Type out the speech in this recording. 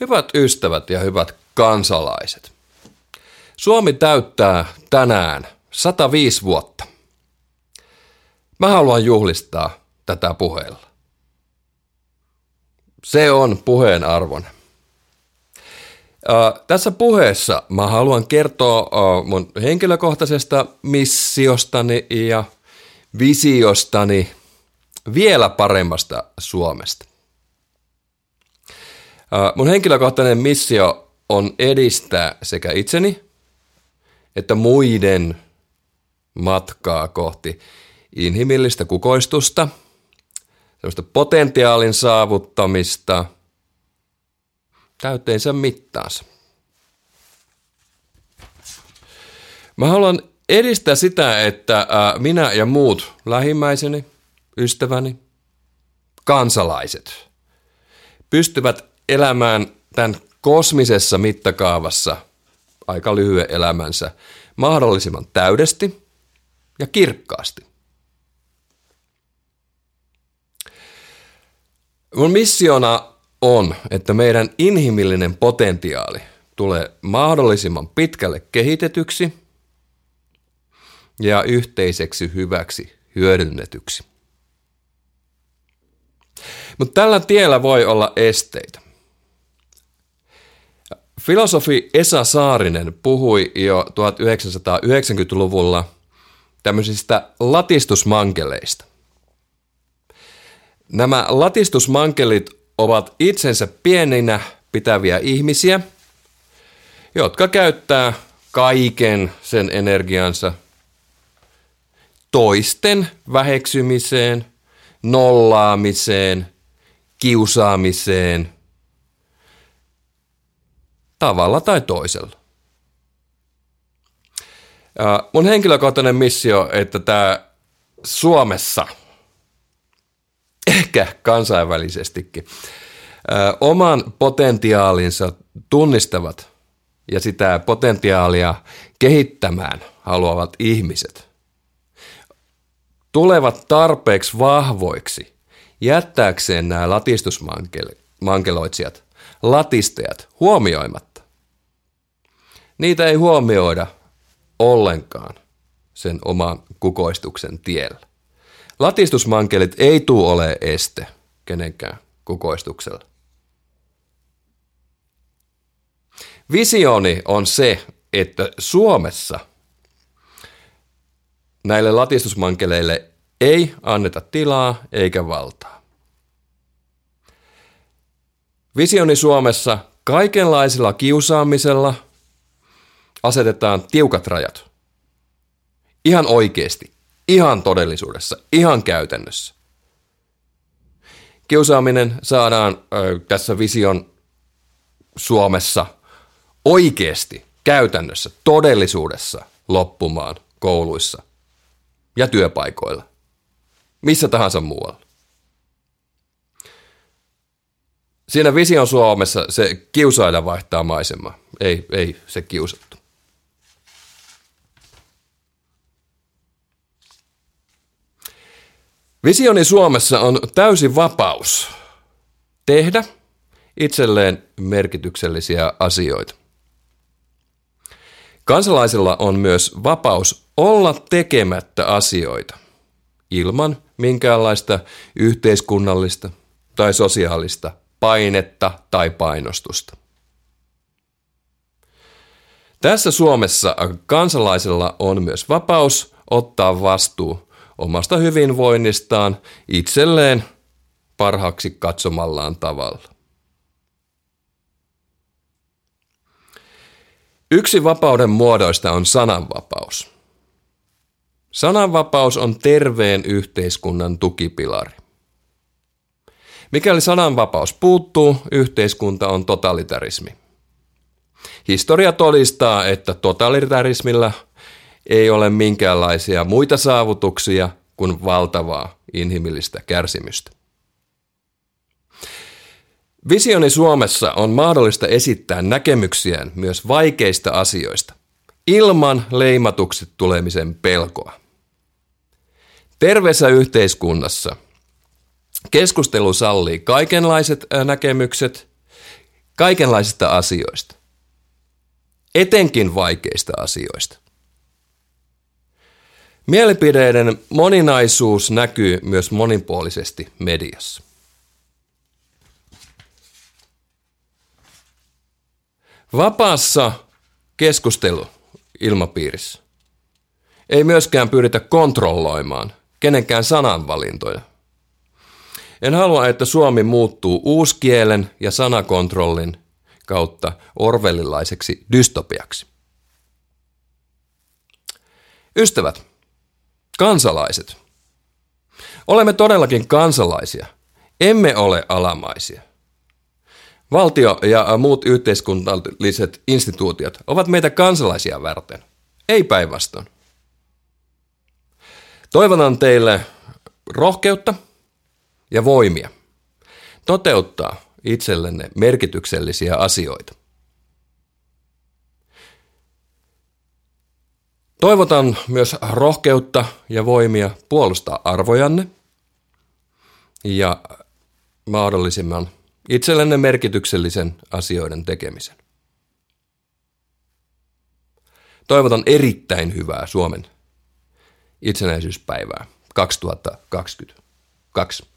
Hyvät ystävät ja hyvät kansalaiset. Suomi täyttää tänään 105 vuotta. Mä haluan juhlistaa tätä puheella. Se on puheen arvon. tässä puheessa mä haluan kertoa mun henkilökohtaisesta missiostani ja visiostani vielä paremmasta Suomesta. Mun henkilökohtainen missio on edistää sekä itseni että muiden matkaa kohti inhimillistä kukoistusta, sellaista potentiaalin saavuttamista täyteensä mittaansa. Mä haluan edistää sitä, että minä ja muut lähimmäiseni, ystäväni, kansalaiset pystyvät elämään tämän kosmisessa mittakaavassa aika lyhyen elämänsä mahdollisimman täydesti ja kirkkaasti. Mun missiona on, että meidän inhimillinen potentiaali tulee mahdollisimman pitkälle kehitetyksi ja yhteiseksi hyväksi hyödynnetyksi. Mutta tällä tiellä voi olla esteitä. Filosofi Esa Saarinen puhui jo 1990-luvulla tämmöisistä latistusmankeleista. Nämä latistusmankelit ovat itsensä pieninä pitäviä ihmisiä, jotka käyttää kaiken sen energiansa toisten väheksymiseen, nollaamiseen, kiusaamiseen, tavalla tai toisella. mun henkilökohtainen missio, että tämä Suomessa, ehkä kansainvälisestikin, oman potentiaalinsa tunnistavat ja sitä potentiaalia kehittämään haluavat ihmiset tulevat tarpeeksi vahvoiksi jättääkseen nämä latistusmankeloitsijat, latistajat huomioimatta. Niitä ei huomioida ollenkaan sen oman kukoistuksen tiellä. Latistusmankelit ei tule ole este kenenkään kukoistuksella. Visioni on se, että Suomessa näille latistusmankeleille ei anneta tilaa eikä valtaa. Visioni Suomessa kaikenlaisella kiusaamisella – asetetaan tiukat rajat. Ihan oikeasti, ihan todellisuudessa, ihan käytännössä. Kiusaaminen saadaan ö, tässä vision Suomessa oikeasti, käytännössä, todellisuudessa loppumaan kouluissa ja työpaikoilla. Missä tahansa muualla. Siinä vision Suomessa se kiusailla vaihtaa maisemaa, ei, ei se kiusattu. Visioni Suomessa on täysi vapaus tehdä itselleen merkityksellisiä asioita. Kansalaisilla on myös vapaus olla tekemättä asioita ilman minkäänlaista yhteiskunnallista tai sosiaalista painetta tai painostusta. Tässä Suomessa kansalaisella on myös vapaus ottaa vastuu omasta hyvinvoinnistaan itselleen parhaaksi katsomallaan tavalla. Yksi vapauden muodoista on sananvapaus. Sananvapaus on terveen yhteiskunnan tukipilari. Mikäli sananvapaus puuttuu, yhteiskunta on totalitarismi. Historia todistaa, että totalitarismilla ei ole minkäänlaisia muita saavutuksia kuin valtavaa inhimillistä kärsimystä. Visioni Suomessa on mahdollista esittää näkemyksiään myös vaikeista asioista, ilman leimatuksi tulemisen pelkoa. Terveessä yhteiskunnassa keskustelu sallii kaikenlaiset näkemykset, kaikenlaisista asioista, etenkin vaikeista asioista. Mielipideiden moninaisuus näkyy myös monipuolisesti mediassa. Vapaassa keskusteluilmapiirissä ei myöskään pyritä kontrolloimaan kenenkään sananvalintoja. En halua, että Suomi muuttuu uuskielen ja sanakontrollin kautta orwellilaiseksi dystopiaksi. Ystävät, kansalaiset. Olemme todellakin kansalaisia. Emme ole alamaisia. Valtio ja muut yhteiskunnalliset instituutiot ovat meitä kansalaisia varten, ei päinvastoin. Toivotan teille rohkeutta ja voimia toteuttaa itsellenne merkityksellisiä asioita. Toivotan myös rohkeutta ja voimia puolustaa arvojanne ja mahdollisimman itsellenne merkityksellisen asioiden tekemisen. Toivotan erittäin hyvää Suomen itsenäisyyspäivää 2022.